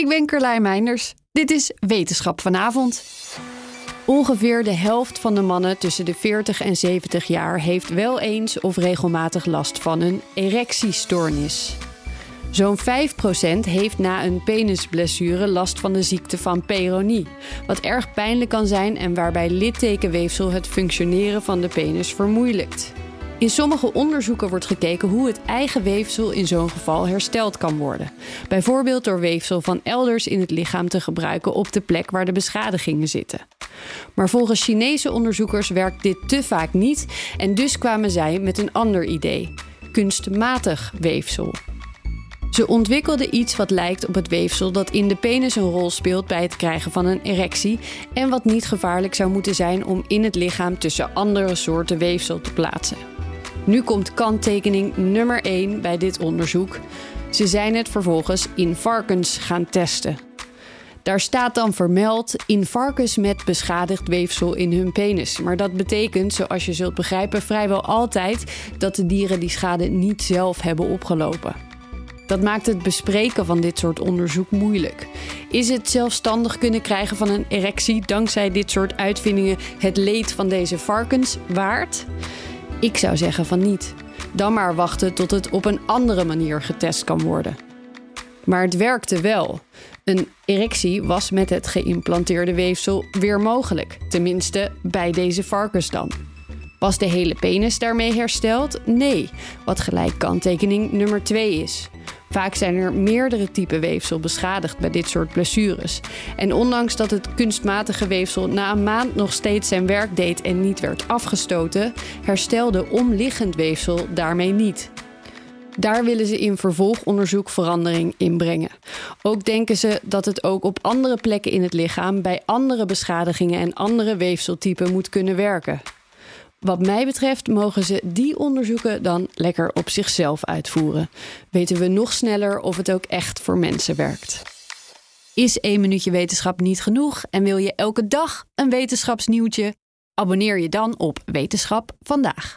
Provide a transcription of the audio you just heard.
Ik ben Carlijn Meinders. Dit is Wetenschap vanavond. Ongeveer de helft van de mannen tussen de 40 en 70 jaar heeft wel eens of regelmatig last van een erectiestoornis. Zo'n 5% heeft na een penisblessure last van de ziekte van Peyronie, wat erg pijnlijk kan zijn en waarbij littekenweefsel het functioneren van de penis vermoeilijkt. In sommige onderzoeken wordt gekeken hoe het eigen weefsel in zo'n geval hersteld kan worden. Bijvoorbeeld door weefsel van elders in het lichaam te gebruiken op de plek waar de beschadigingen zitten. Maar volgens Chinese onderzoekers werkt dit te vaak niet en dus kwamen zij met een ander idee: kunstmatig weefsel. Ze ontwikkelden iets wat lijkt op het weefsel dat in de penis een rol speelt bij het krijgen van een erectie en wat niet gevaarlijk zou moeten zijn om in het lichaam tussen andere soorten weefsel te plaatsen. Nu komt kanttekening nummer 1 bij dit onderzoek. Ze zijn het vervolgens in varkens gaan testen. Daar staat dan vermeld in varkens met beschadigd weefsel in hun penis. Maar dat betekent, zoals je zult begrijpen, vrijwel altijd dat de dieren die schade niet zelf hebben opgelopen. Dat maakt het bespreken van dit soort onderzoek moeilijk. Is het zelfstandig kunnen krijgen van een erectie dankzij dit soort uitvindingen het leed van deze varkens waard? Ik zou zeggen van niet. Dan maar wachten tot het op een andere manier getest kan worden. Maar het werkte wel. Een erectie was met het geïmplanteerde weefsel weer mogelijk. Tenminste, bij deze varkens dan. Was de hele penis daarmee hersteld? Nee, wat gelijk kanttekening nummer 2 is. Vaak zijn er meerdere typen weefsel beschadigd bij dit soort blessures. En ondanks dat het kunstmatige weefsel na een maand nog steeds zijn werk deed en niet werd afgestoten, herstelde omliggend weefsel daarmee niet. Daar willen ze in vervolgonderzoek verandering in brengen. Ook denken ze dat het ook op andere plekken in het lichaam bij andere beschadigingen en andere weefseltypen moet kunnen werken. Wat mij betreft mogen ze die onderzoeken dan lekker op zichzelf uitvoeren. Weten we nog sneller of het ook echt voor mensen werkt. Is één minuutje wetenschap niet genoeg en wil je elke dag een wetenschapsnieuwtje? Abonneer je dan op Wetenschap vandaag.